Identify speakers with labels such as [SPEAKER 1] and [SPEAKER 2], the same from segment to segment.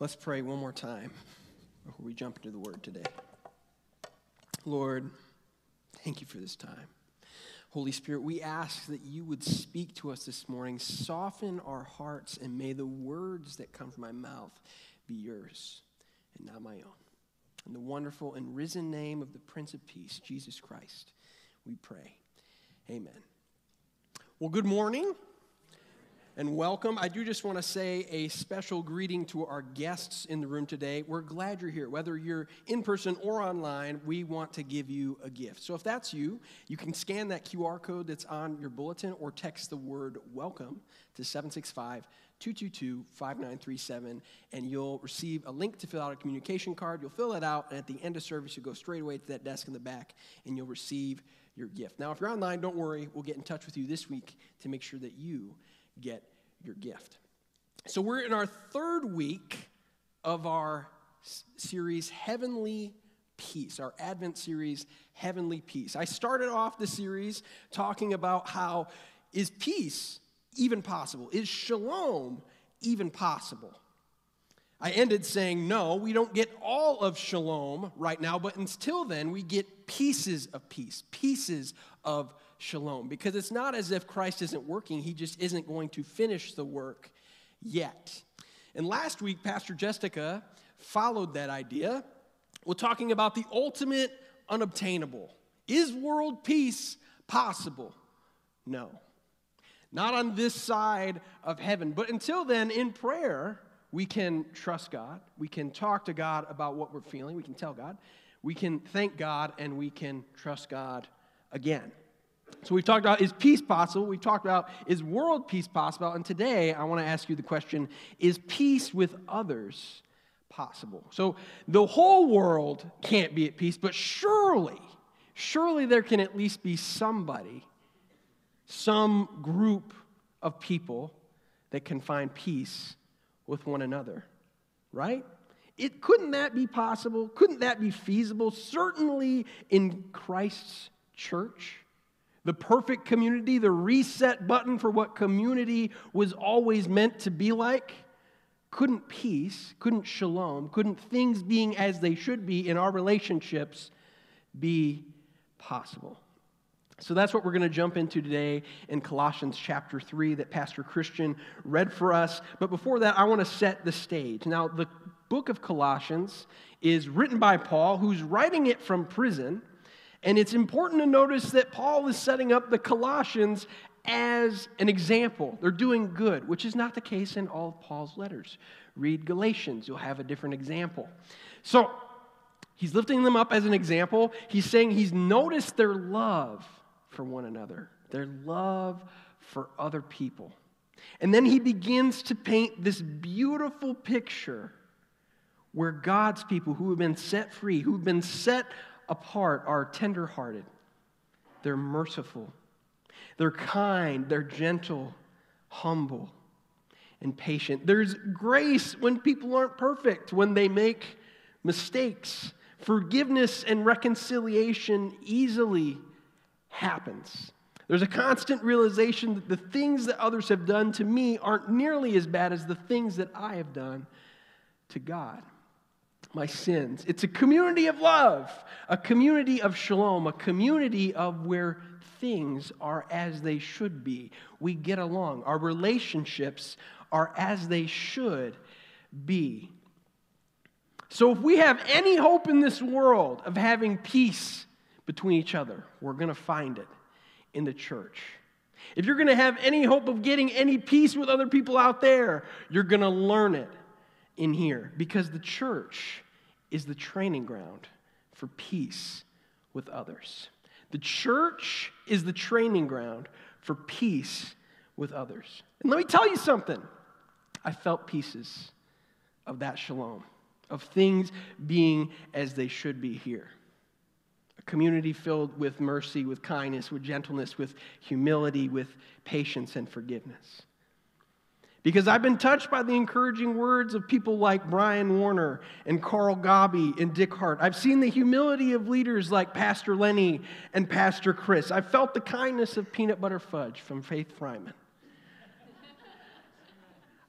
[SPEAKER 1] Let's pray one more time before we jump into the word today. Lord, thank you for this time. Holy Spirit, we ask that you would speak to us this morning, soften our hearts, and may the words that come from my mouth be yours and not my own. In the wonderful and risen name of the Prince of Peace, Jesus Christ, we pray. Amen. Well, good morning and welcome. I do just want to say a special greeting to our guests in the room today. We're glad you're here. Whether you're in person or online, we want to give you a gift. So if that's you, you can scan that QR code that's on your bulletin or text the word welcome to 765 222 5937, and you'll receive a link to fill out a communication card. You'll fill it out, and at the end of service, you'll go straight away to that desk in the back, and you'll receive your gift. Now, if you're online, don't worry. We'll get in touch with you this week to make sure that you get your gift. So, we're in our third week of our series, Heavenly Peace, our Advent series, Heavenly Peace. I started off the series talking about how is peace even possible? Is shalom even possible? I ended saying, no, we don't get all of shalom right now, but until then, we get pieces of peace, pieces of shalom. Because it's not as if Christ isn't working, he just isn't going to finish the work yet. And last week, Pastor Jessica followed that idea. We're talking about the ultimate unobtainable. Is world peace possible? No. Not on this side of heaven. But until then, in prayer, we can trust God. We can talk to God about what we're feeling. We can tell God. We can thank God and we can trust God again. So we've talked about is peace possible? We've talked about is world peace possible? And today I want to ask you the question is peace with others possible? So the whole world can't be at peace, but surely, surely there can at least be somebody, some group of people that can find peace with one another, right? It, couldn't that be possible? Couldn't that be feasible? Certainly in Christ's church. The perfect community, the reset button for what community was always meant to be like. Couldn't peace, couldn't shalom, couldn't things being as they should be in our relationships be possible? So that's what we're going to jump into today in Colossians chapter 3 that Pastor Christian read for us. But before that, I want to set the stage. Now, the book of Colossians is written by Paul, who's writing it from prison. And it's important to notice that Paul is setting up the Colossians as an example. They're doing good, which is not the case in all of Paul's letters. Read Galatians, you'll have a different example. So, he's lifting them up as an example. He's saying he's noticed their love for one another, their love for other people. And then he begins to paint this beautiful picture where God's people who have been set free, who've been set apart, are tenderhearted, they're merciful, they're kind, they're gentle, humble, and patient. There's grace when people aren't perfect, when they make mistakes. Forgiveness and reconciliation easily happens. There's a constant realization that the things that others have done to me aren't nearly as bad as the things that I have done to God. My sins. It's a community of love, a community of shalom, a community of where things are as they should be. We get along. Our relationships are as they should be. So, if we have any hope in this world of having peace between each other. We're going to find it in the church. If you're going to have any hope of getting any peace with other people out there, you're going to learn it in here because the church is the training ground for peace with others. The church is the training ground for peace with others. And let me tell you something I felt pieces of that shalom, of things being as they should be here a community filled with mercy, with kindness, with gentleness, with humility, with patience and forgiveness. Because I've been touched by the encouraging words of people like Brian Warner and Carl Gabi and Dick Hart. I've seen the humility of leaders like Pastor Lenny and Pastor Chris. I've felt the kindness of Peanut Butter Fudge from Faith Fryman.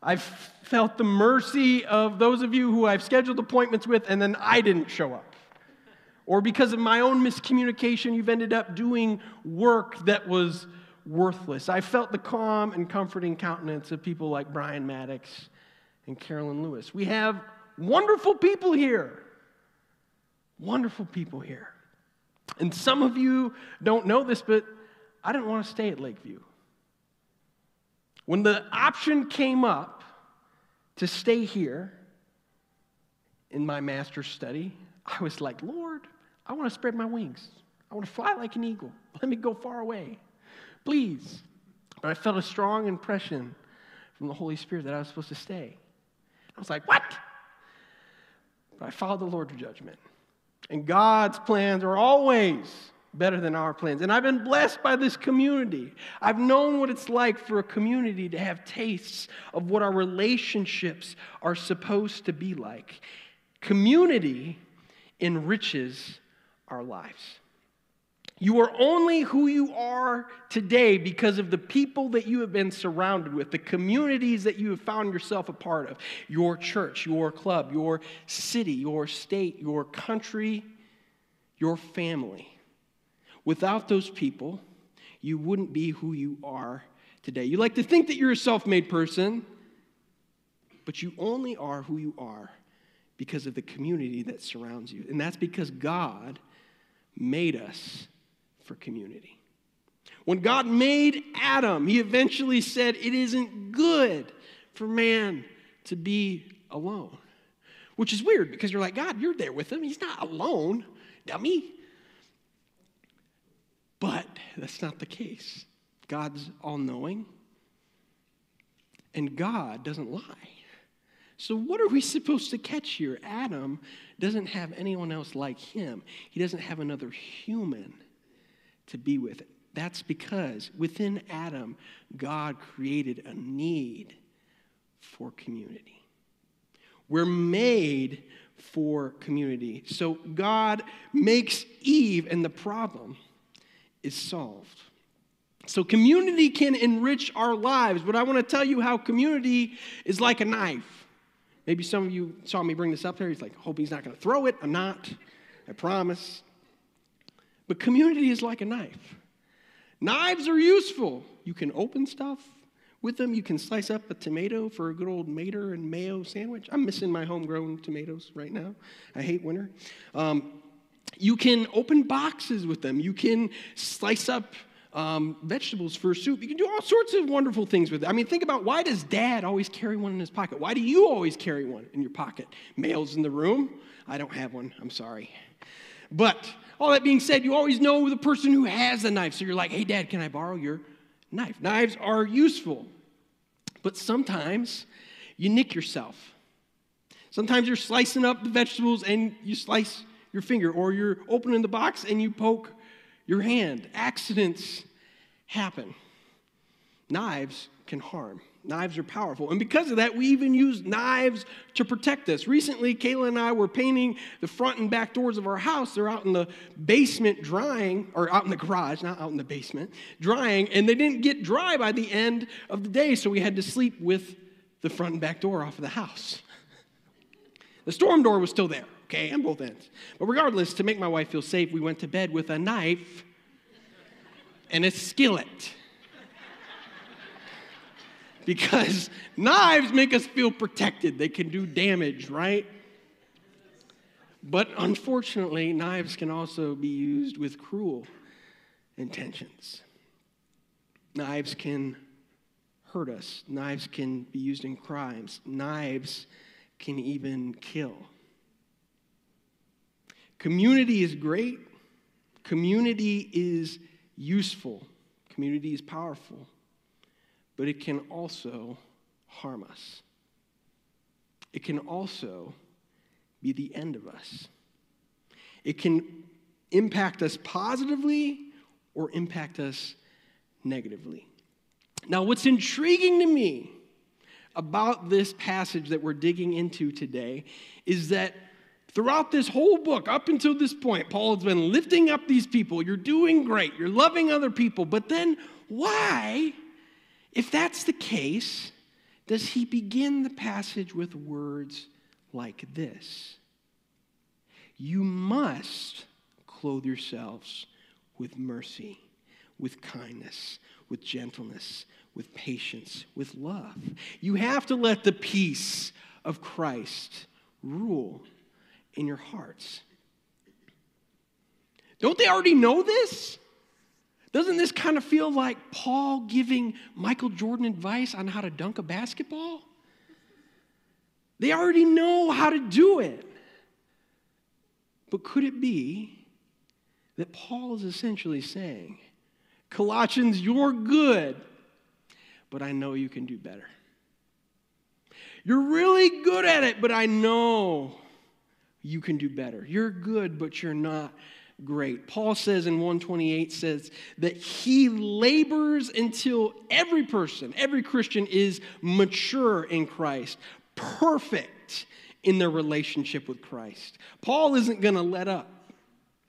[SPEAKER 1] I've felt the mercy of those of you who I've scheduled appointments with and then I didn't show up. Or because of my own miscommunication, you've ended up doing work that was worthless. I felt the calm and comforting countenance of people like Brian Maddox and Carolyn Lewis. We have wonderful people here. Wonderful people here. And some of you don't know this, but I didn't want to stay at Lakeview. When the option came up to stay here in my master's study, I was like, Lord, I want to spread my wings. I want to fly like an eagle. Let me go far away. Please. But I felt a strong impression from the Holy Spirit that I was supposed to stay. I was like, what? But I followed the Lord's judgment. And God's plans are always better than our plans. And I've been blessed by this community. I've known what it's like for a community to have tastes of what our relationships are supposed to be like. Community enriches our lives. You are only who you are today because of the people that you have been surrounded with, the communities that you have found yourself a part of, your church, your club, your city, your state, your country, your family. Without those people, you wouldn't be who you are today. You like to think that you're a self made person, but you only are who you are because of the community that surrounds you. And that's because God made us for community. When God made Adam, he eventually said, It isn't good for man to be alone. Which is weird because you're like, God, you're there with him. He's not alone, dummy. But that's not the case. God's all knowing, and God doesn't lie. So, what are we supposed to catch here? Adam doesn't have anyone else like him, he doesn't have another human to be with. That's because within Adam, God created a need for community. We're made for community. So, God makes Eve, and the problem is solved. So, community can enrich our lives, but I want to tell you how community is like a knife. Maybe some of you saw me bring this up there. He's like, hope he's not going to throw it. I'm not. I promise. But community is like a knife. Knives are useful. You can open stuff with them. You can slice up a tomato for a good old mater and mayo sandwich. I'm missing my homegrown tomatoes right now. I hate winter. Um, you can open boxes with them. You can slice up um, vegetables for soup. You can do all sorts of wonderful things with it. I mean, think about why does dad always carry one in his pocket? Why do you always carry one in your pocket? Males in the room? I don't have one. I'm sorry. But all that being said, you always know the person who has the knife. So you're like, hey, dad, can I borrow your knife? Knives are useful. But sometimes you nick yourself. Sometimes you're slicing up the vegetables and you slice your finger, or you're opening the box and you poke your hand. Accidents happen. Knives can harm. Knives are powerful. And because of that, we even use knives to protect us. Recently, Kayla and I were painting the front and back doors of our house. They're out in the basement drying, or out in the garage, not out in the basement, drying, and they didn't get dry by the end of the day, so we had to sleep with the front and back door off of the house. The storm door was still there okay, on both ends. But regardless, to make my wife feel safe, we went to bed with a knife and a skillet. Because knives make us feel protected, they can do damage, right? But unfortunately, knives can also be used with cruel intentions. Knives can hurt us, knives can be used in crimes, knives can even kill. Community is great, community is useful, community is powerful, but it can also harm us. It can also be the end of us. It can impact us positively or impact us negatively. Now, what's intriguing to me about this passage that we're digging into today is that Throughout this whole book, up until this point, Paul has been lifting up these people. You're doing great. You're loving other people. But then, why, if that's the case, does he begin the passage with words like this You must clothe yourselves with mercy, with kindness, with gentleness, with patience, with love. You have to let the peace of Christ rule in your hearts. Don't they already know this? Doesn't this kind of feel like Paul giving Michael Jordan advice on how to dunk a basketball? They already know how to do it. But could it be that Paul is essentially saying, Colossians, you're good, but I know you can do better. You're really good at it, but I know you can do better. You're good, but you're not great. Paul says in 128 says that he labors until every person, every Christian is mature in Christ, perfect in their relationship with Christ. Paul isn't going to let up.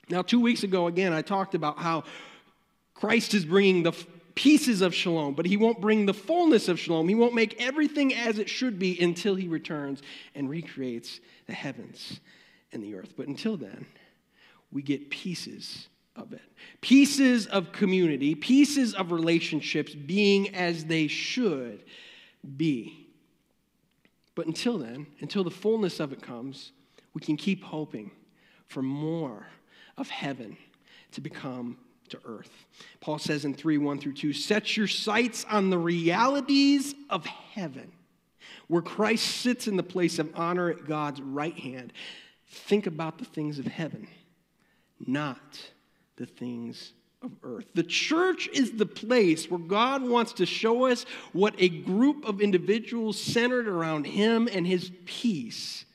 [SPEAKER 1] Now, two weeks ago, again, I talked about how Christ is bringing the pieces of shalom, but he won't bring the fullness of shalom. He won't make everything as it should be until he returns and recreates the heavens and the earth. But until then, we get pieces of it pieces of community, pieces of relationships being as they should be. But until then, until the fullness of it comes, we can keep hoping for more of heaven to become to earth. Paul says in 3 1 through 2 Set your sights on the realities of heaven, where Christ sits in the place of honor at God's right hand. Think about the things of heaven, not the things of earth. The church is the place where God wants to show us what a group of individuals centered around Him and His peace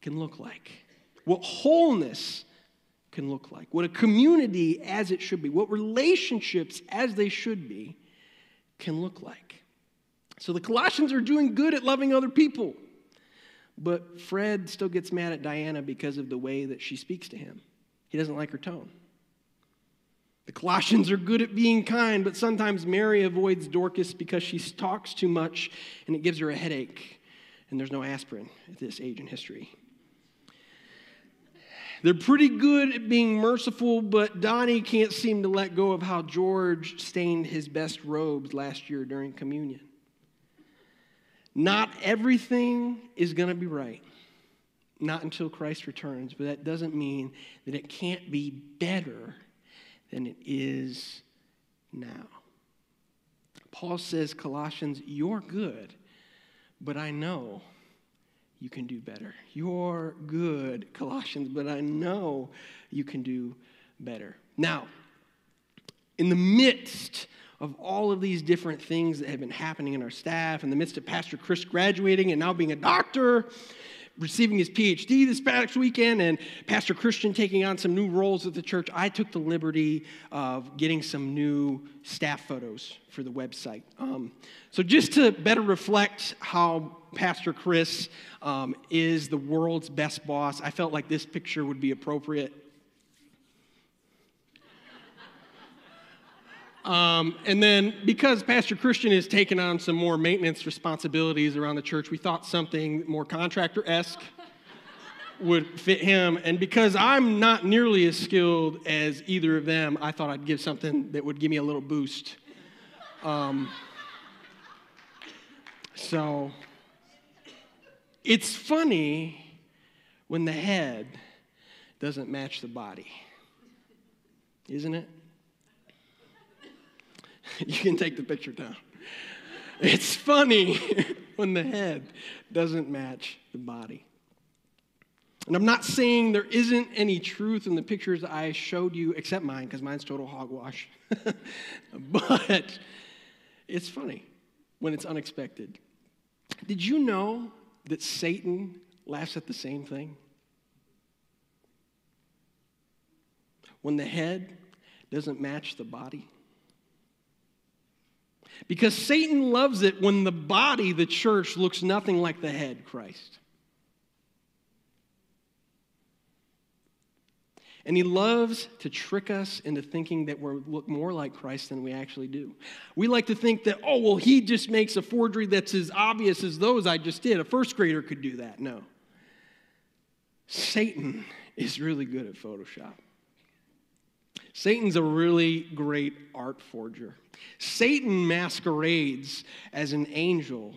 [SPEAKER 1] can look like. What wholeness can look like, what a community as it should be, what relationships as they should be can look like. So the Colossians are doing good at loving other people. But Fred still gets mad at Diana because of the way that she speaks to him. He doesn't like her tone. The Colossians are good at being kind, but sometimes Mary avoids Dorcas because she talks too much and it gives her a headache. And there's no aspirin at this age in history. They're pretty good at being merciful, but Donnie can't seem to let go of how George stained his best robes last year during communion. Not everything is going to be right, not until Christ returns, but that doesn't mean that it can't be better than it is now. Paul says, Colossians, you're good, but I know you can do better. You're good, Colossians, but I know you can do better. Now, in the midst of all of these different things that have been happening in our staff, in the midst of Pastor Chris graduating and now being a doctor, receiving his PhD this past weekend and Pastor Christian taking on some new roles at the church, I took the liberty of getting some new staff photos for the website. Um, so, just to better reflect how Pastor Chris um, is the world's best boss, I felt like this picture would be appropriate. Um, and then, because Pastor Christian is taking on some more maintenance responsibilities around the church, we thought something more contractor esque would fit him. And because I'm not nearly as skilled as either of them, I thought I'd give something that would give me a little boost. Um, so, it's funny when the head doesn't match the body, isn't it? You can take the picture down. It's funny when the head doesn't match the body. And I'm not saying there isn't any truth in the pictures I showed you, except mine, because mine's total hogwash. but it's funny when it's unexpected. Did you know that Satan laughs at the same thing? When the head doesn't match the body? Because Satan loves it when the body, the church, looks nothing like the head, Christ. And he loves to trick us into thinking that we look more like Christ than we actually do. We like to think that, oh, well, he just makes a forgery that's as obvious as those I just did. A first grader could do that. No. Satan is really good at Photoshop. Satan's a really great art forger. Satan masquerades as an angel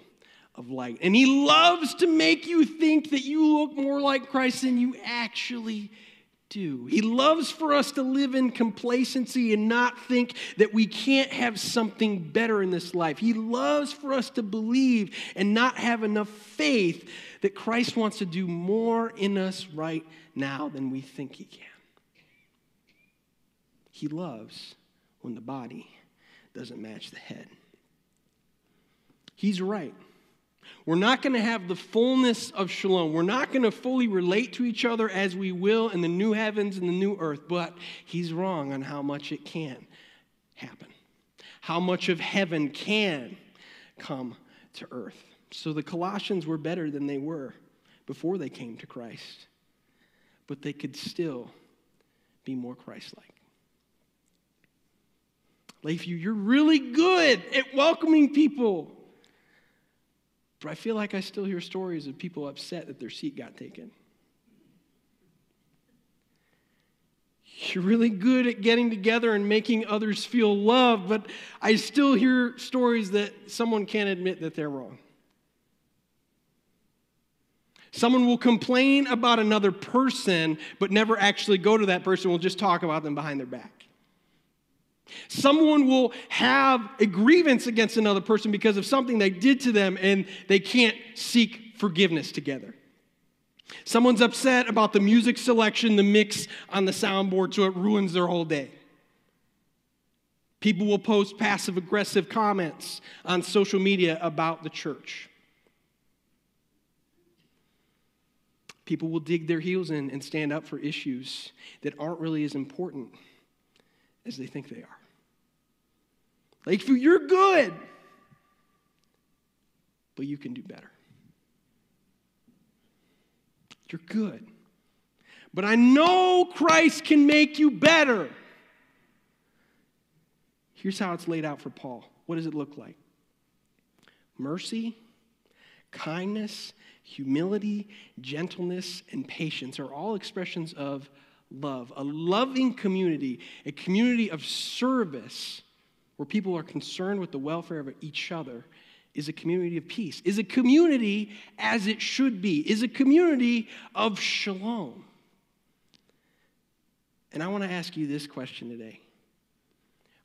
[SPEAKER 1] of light, and he loves to make you think that you look more like Christ than you actually do. He loves for us to live in complacency and not think that we can't have something better in this life. He loves for us to believe and not have enough faith that Christ wants to do more in us right now than we think He can. He loves when the body doesn't match the head. He's right. We're not going to have the fullness of shalom. We're not going to fully relate to each other as we will in the new heavens and the new earth, but he's wrong on how much it can happen, how much of heaven can come to earth. So the Colossians were better than they were before they came to Christ, but they could still be more Christ like. Lakeview, you're really good at welcoming people. But I feel like I still hear stories of people upset that their seat got taken. You're really good at getting together and making others feel loved, but I still hear stories that someone can't admit that they're wrong. Someone will complain about another person, but never actually go to that person, will just talk about them behind their back. Someone will have a grievance against another person because of something they did to them and they can't seek forgiveness together. Someone's upset about the music selection, the mix on the soundboard, so it ruins their whole day. People will post passive aggressive comments on social media about the church. People will dig their heels in and stand up for issues that aren't really as important as they think they are. Lakeview, you're good, but you can do better. You're good. But I know Christ can make you better. Here's how it's laid out for Paul. What does it look like? Mercy, kindness, humility, gentleness, and patience are all expressions of love. A loving community, a community of service where people are concerned with the welfare of each other, is a community of peace, is a community as it should be, is a community of shalom. And I want to ask you this question today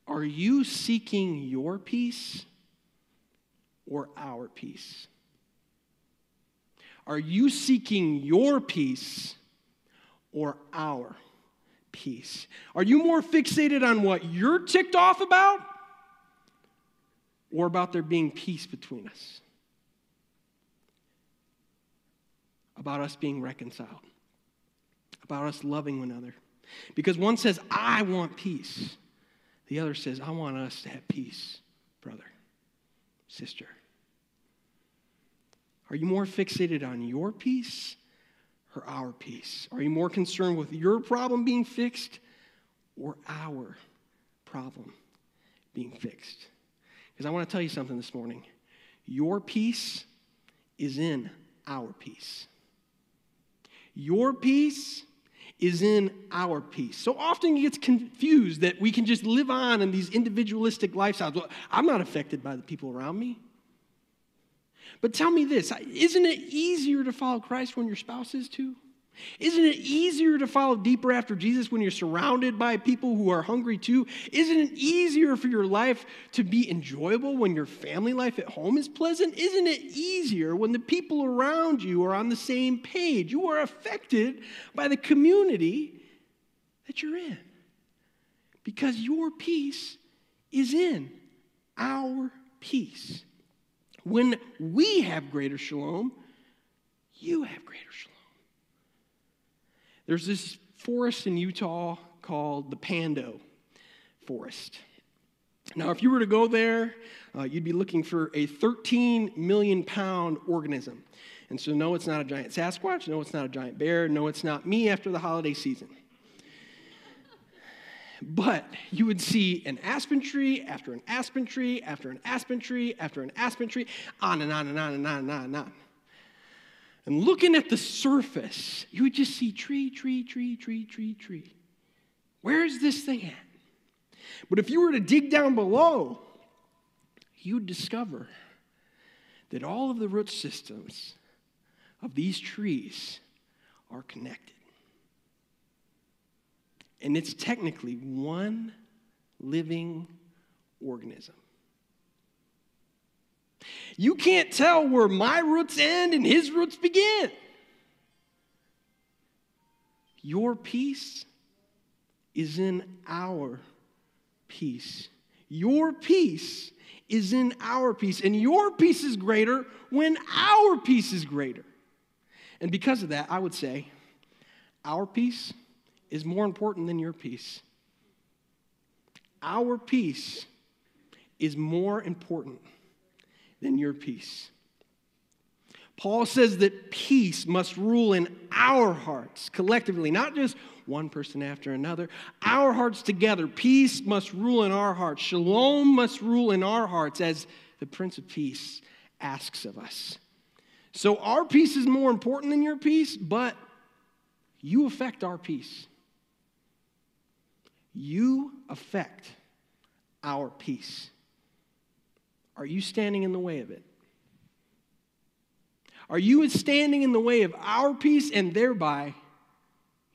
[SPEAKER 1] Are you seeking your peace or our peace? Are you seeking your peace or our peace? Are you more fixated on what you're ticked off about or about there being peace between us? About us being reconciled? About us loving one another? Because one says, I want peace. The other says, I want us to have peace, brother, sister. Are you more fixated on your peace or our peace? Are you more concerned with your problem being fixed or our problem being fixed? Because I want to tell you something this morning. Your peace is in our peace. Your peace is in our peace. So often it gets confused that we can just live on in these individualistic lifestyles. Well, I'm not affected by the people around me. But tell me this isn't it easier to follow Christ when your spouse is too? Isn't it easier to follow deeper after Jesus when you're surrounded by people who are hungry too? Isn't it easier for your life to be enjoyable when your family life at home is pleasant? Isn't it easier when the people around you are on the same page? You are affected by the community that you're in because your peace is in our peace. When we have greater shalom, you have greater shalom. There's this forest in Utah called the Pando Forest. Now, if you were to go there, uh, you'd be looking for a 13 million pound organism. And so, no, it's not a giant Sasquatch. No, it's not a giant bear. No, it's not me after the holiday season. But you would see an aspen tree after an aspen tree after an aspen tree after an aspen tree, on and on and on and on and on and on. And looking at the surface, you would just see tree, tree, tree, tree, tree, tree. Where is this thing at? But if you were to dig down below, you'd discover that all of the root systems of these trees are connected. And it's technically one living organism. You can't tell where my roots end and his roots begin. Your peace is in our peace. Your peace is in our peace. And your peace is greater when our peace is greater. And because of that, I would say our peace is more important than your peace. Our peace is more important than your peace. Paul says that peace must rule in our hearts collectively, not just one person after another. Our hearts together. Peace must rule in our hearts. Shalom must rule in our hearts as the Prince of Peace asks of us. So our peace is more important than your peace, but you affect our peace. You affect our peace. Are you standing in the way of it? Are you standing in the way of our peace and thereby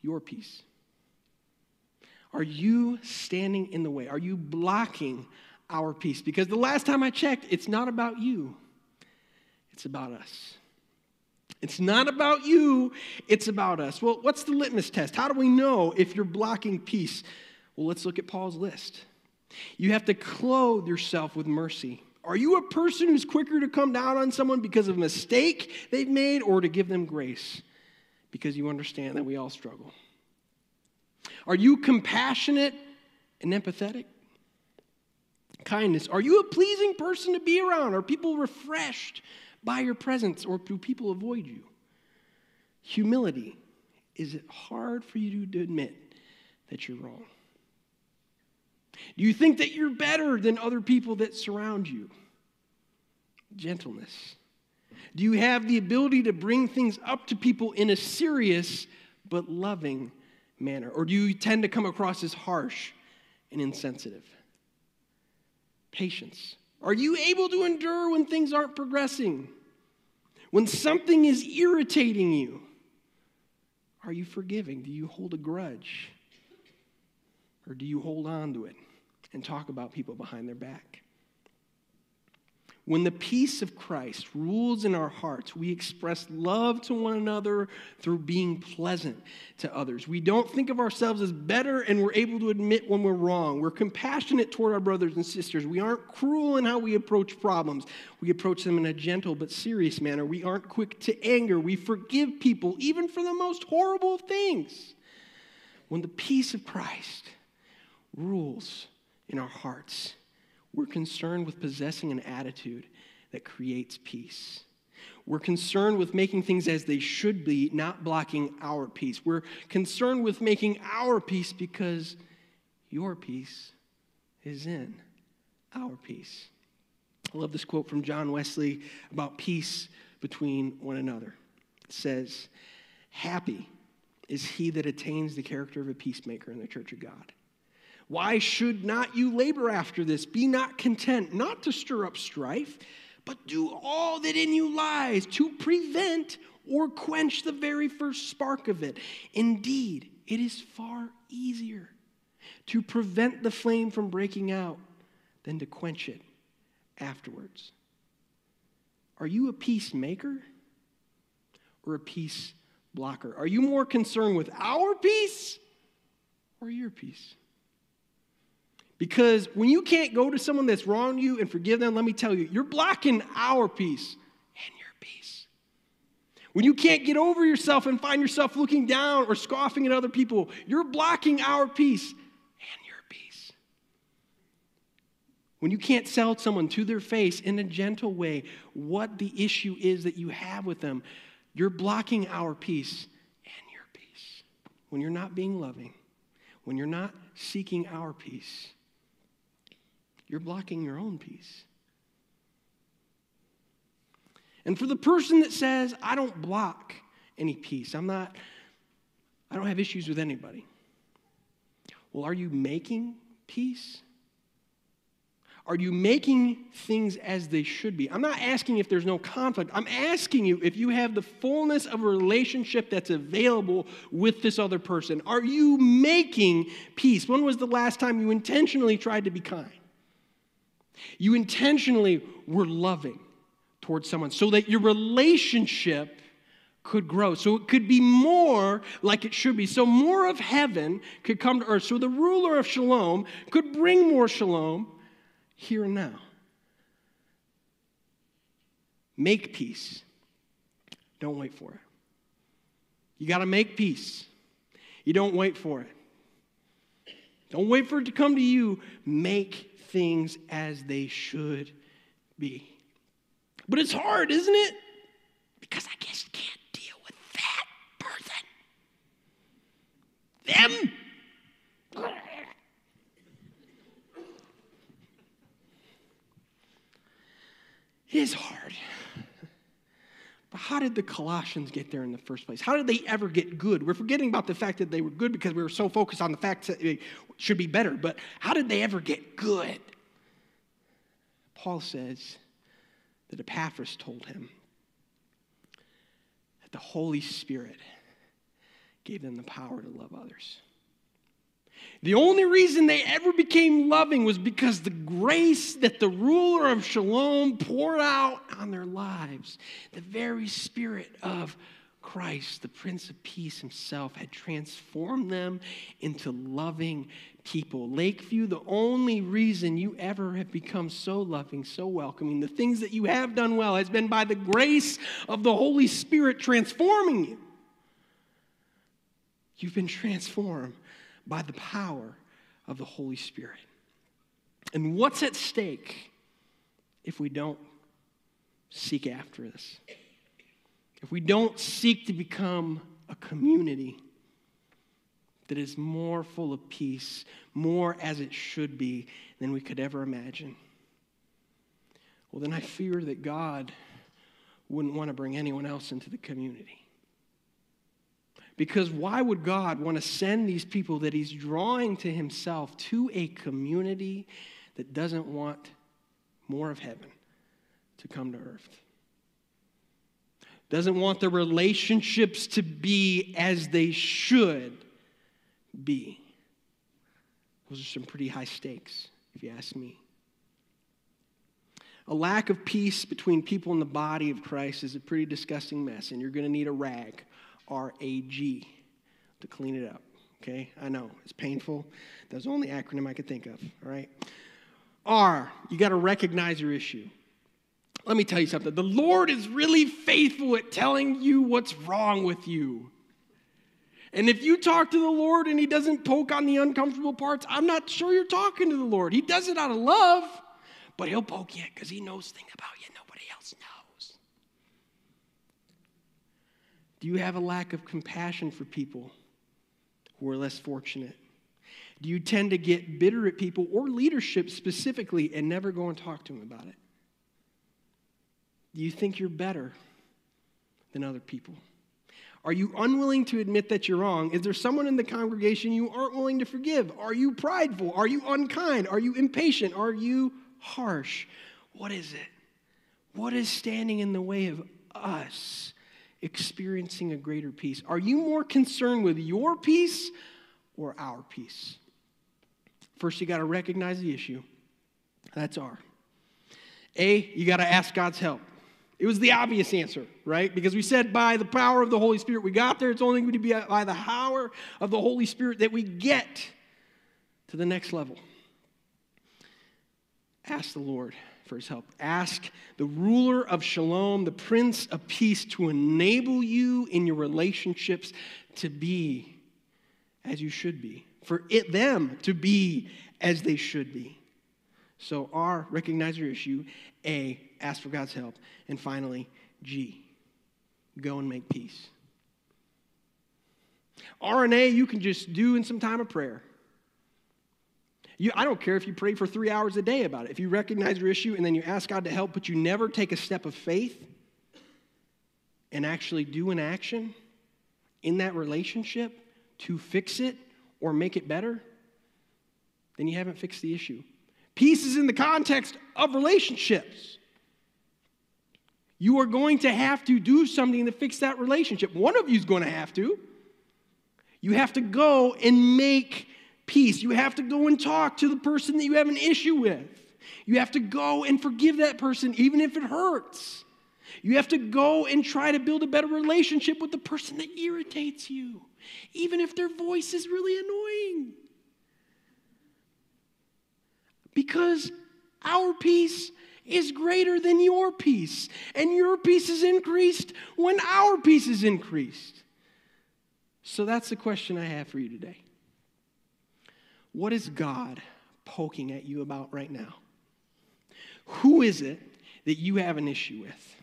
[SPEAKER 1] your peace? Are you standing in the way? Are you blocking our peace? Because the last time I checked, it's not about you, it's about us. It's not about you, it's about us. Well, what's the litmus test? How do we know if you're blocking peace? Well, let's look at Paul's list. You have to clothe yourself with mercy. Are you a person who's quicker to come down on someone because of a mistake they've made or to give them grace? Because you understand that we all struggle. Are you compassionate and empathetic? Kindness. Are you a pleasing person to be around? Are people refreshed by your presence or do people avoid you? Humility. Is it hard for you to admit that you're wrong? Do you think that you're better than other people that surround you? Gentleness. Do you have the ability to bring things up to people in a serious but loving manner? Or do you tend to come across as harsh and insensitive? Patience. Are you able to endure when things aren't progressing? When something is irritating you? Are you forgiving? Do you hold a grudge? Or do you hold on to it and talk about people behind their back? When the peace of Christ rules in our hearts, we express love to one another through being pleasant to others. We don't think of ourselves as better and we're able to admit when we're wrong. We're compassionate toward our brothers and sisters. We aren't cruel in how we approach problems. We approach them in a gentle but serious manner. We aren't quick to anger. We forgive people, even for the most horrible things. When the peace of Christ rules in our hearts, we're concerned with possessing an attitude that creates peace. We're concerned with making things as they should be, not blocking our peace. We're concerned with making our peace because your peace is in our peace. I love this quote from John Wesley about peace between one another. It says, Happy is he that attains the character of a peacemaker in the church of God. Why should not you labor after this? Be not content not to stir up strife, but do all that in you lies to prevent or quench the very first spark of it. Indeed, it is far easier to prevent the flame from breaking out than to quench it afterwards. Are you a peacemaker or a peace blocker? Are you more concerned with our peace or your peace? Because when you can't go to someone that's wronged you and forgive them, let me tell you, you're blocking our peace and your peace. When you can't get over yourself and find yourself looking down or scoffing at other people, you're blocking our peace and your peace. When you can't tell someone to their face in a gentle way what the issue is that you have with them, you're blocking our peace and your peace. When you're not being loving, when you're not seeking our peace, you're blocking your own peace. And for the person that says, I don't block any peace, I'm not, I don't have issues with anybody. Well, are you making peace? Are you making things as they should be? I'm not asking if there's no conflict. I'm asking you if you have the fullness of a relationship that's available with this other person. Are you making peace? When was the last time you intentionally tried to be kind? You intentionally were loving towards someone so that your relationship could grow. So it could be more like it should be. So more of heaven could come to earth. So the ruler of shalom could bring more shalom here and now. Make peace. Don't wait for it. You got to make peace. You don't wait for it. Don't wait for it to come to you. Make things as they should be. But it's hard, isn't it? Because I just can't deal with that person. Them. It is hard. But how did the Colossians get there in the first place? How did they ever get good? We're forgetting about the fact that they were good because we were so focused on the fact that they should be better. But how did they ever get good? Paul says that Epaphras told him that the Holy Spirit gave them the power to love others. The only reason they ever became loving was because the grace that the ruler of Shalom poured out on their lives, the very spirit of Christ, the Prince of Peace himself, had transformed them into loving people. Lakeview, the only reason you ever have become so loving, so welcoming, the things that you have done well has been by the grace of the Holy Spirit transforming you. You've been transformed by the power of the Holy Spirit. And what's at stake if we don't seek after this? If we don't seek to become a community that is more full of peace, more as it should be than we could ever imagine, well, then I fear that God wouldn't want to bring anyone else into the community. Because why would God want to send these people that He's drawing to Himself to a community that doesn't want more of heaven to come to earth? Doesn't want the relationships to be as they should be. Those are some pretty high stakes, if you ask me. A lack of peace between people in the body of Christ is a pretty disgusting mess, and you're going to need a rag R A G to clean it up. Okay? I know it's painful. That's the only acronym I could think of. All right? R, you got to recognize your issue. Let me tell you something. The Lord is really faithful at telling you what's wrong with you. And if you talk to the Lord and He doesn't poke on the uncomfortable parts, I'm not sure you're talking to the Lord. He does it out of love, but He'll poke you because He knows things about you nobody else knows. Do you have a lack of compassion for people who are less fortunate? Do you tend to get bitter at people or leadership specifically and never go and talk to them about it? Do you think you're better than other people? Are you unwilling to admit that you're wrong? Is there someone in the congregation you aren't willing to forgive? Are you prideful? Are you unkind? Are you impatient? Are you harsh? What is it? What is standing in the way of us experiencing a greater peace? Are you more concerned with your peace or our peace? First, you got to recognize the issue. That's R. A, you got to ask God's help. It was the obvious answer, right? Because we said by the power of the Holy Spirit we got there. It's only going to be by the power of the Holy Spirit that we get to the next level. Ask the Lord for his help. Ask the ruler of shalom, the prince of peace, to enable you in your relationships to be as you should be, for it, them to be as they should be. So, R, recognize your issue. A, ask for God's help. And finally, G, go and make peace. RNA, you can just do in some time of prayer. You, I don't care if you pray for three hours a day about it. If you recognize your issue and then you ask God to help, but you never take a step of faith and actually do an action in that relationship to fix it or make it better, then you haven't fixed the issue. Peace is in the context of relationships. You are going to have to do something to fix that relationship. One of you is going to have to. You have to go and make peace. You have to go and talk to the person that you have an issue with. You have to go and forgive that person, even if it hurts. You have to go and try to build a better relationship with the person that irritates you, even if their voice is really annoying. Because our peace is greater than your peace, and your peace is increased when our peace is increased. So that's the question I have for you today. What is God poking at you about right now? Who is it that you have an issue with?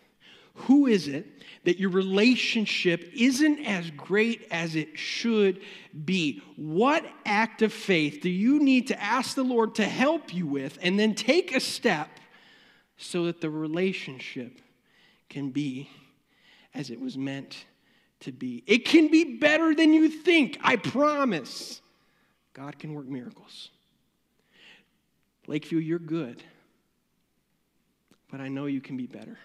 [SPEAKER 1] Who is it that your relationship isn't as great as it should be? What act of faith do you need to ask the Lord to help you with and then take a step so that the relationship can be as it was meant to be? It can be better than you think, I promise. God can work miracles. Lakeview, you're good, but I know you can be better.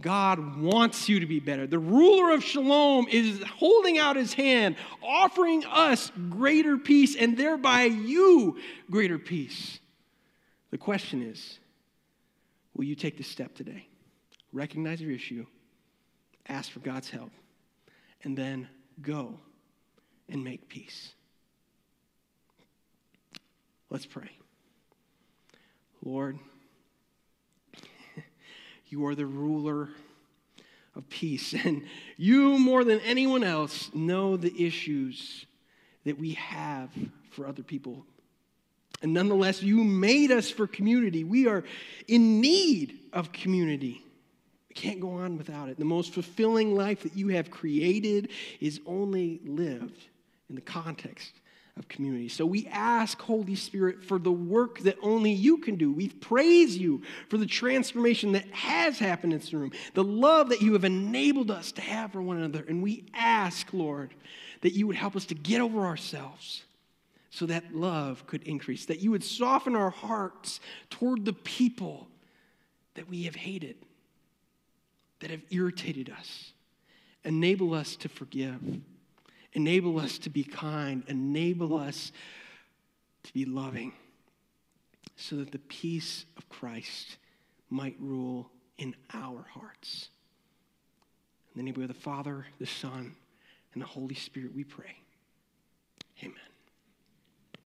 [SPEAKER 1] God wants you to be better. The ruler of shalom is holding out his hand, offering us greater peace, and thereby you greater peace. The question is will you take the step today? Recognize your issue, ask for God's help, and then go and make peace. Let's pray. Lord, you are the ruler of peace, and you, more than anyone else, know the issues that we have for other people. And nonetheless, you made us for community. We are in need of community. We can't go on without it. The most fulfilling life that you have created is only lived in the context of community. So we ask, Holy Spirit, for the work that only you can do. We praise you for the transformation that has happened in this room, the love that you have enabled us to have for one another. And we ask, Lord, that you would help us to get over ourselves so that love could increase, that you would soften our hearts toward the people that we have hated, that have irritated us. Enable us to forgive Enable us to be kind. Enable us to be loving so that the peace of Christ might rule in our hearts. In the name of the Father, the Son, and the Holy Spirit, we pray.